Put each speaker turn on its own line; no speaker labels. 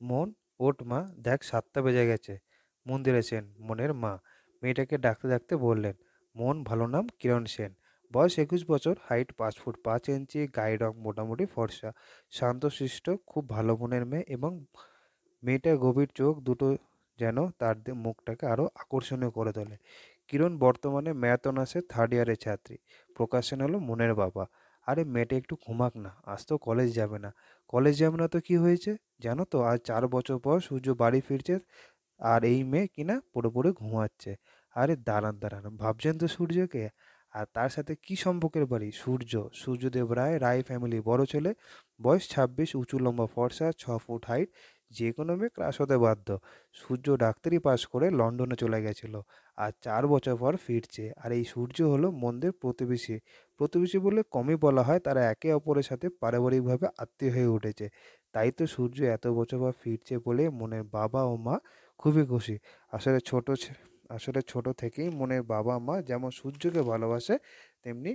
মন ওট মা, দেখ সাতটা বেজে গেছে। মন্দিরে সেন মনের মা। মেয়েটাকে ডাকতে ডাকতে বললেন, মন ভালো নাম কিরণ সেন। বয়স একুশ বছর হাইট পাঁচ ফুট পাঁচ ইঞ্চি গায়ে রং মোটামুটি ফর্সা। শান্তশিষ্ট খুব ভালো মনের মেয়ে এবং মেয়েটার গভীর চোখ দুটো যেন তার মুখটাকে আরও আকর্ষণীয় করে তোলে। কিরণ বর্তমানে ম্যাথনাসের থার্ড ইয়ারের ছাত্রী। প্রকাশন হলো মনের বাবা। আরে মেয়েটা একটু ঘুমাক না, আজ তো কলেজ যাবে না। কলেজ যাবে না তো কি হয়েছে? জানো তো আর চার বছর পর সূর্য বাড়ি ফিরছে আর এই মেয়ে কিনা পুরোপুরি ঘুমাচ্ছে। আরে দাঁড়ান দাঁড়ান, ভাবছেন তো সূর্যকে? আর তার সাথে কি সম্পর্কের বাড়ি? সূর্য, সূর্যদেব রায় রায় ফ্যামিলি বড় ছেলে, বয়স ছাব্বিশ, উঁচু লম্বা ফর্সা, ছ ফুট হাইট যে কোনো মেয়ে ক্রাশ হতে বাধ্য। সূর্য ডাক্তারি পাশ করে লন্ডনে চলে গেছিল আর চার বছর পর ফিরছে। আর এই সূর্য হলো মন্দের প্রতিবেশী। প্রতিবেশী বলে কমই বলা হয়, তারা একে অপরের সাথে পারিবারিকভাবে আত্মীয় হয়ে উঠেছে। তাই তো সূর্য এত বছর পর ফিরছে বলে মনের বাবা ও মা খুবই খুশি। আসলে ছোট আসলে ছোট থেকেই মনের বাবা মা যেমন সূর্যকে ভালোবাসে, তেমনি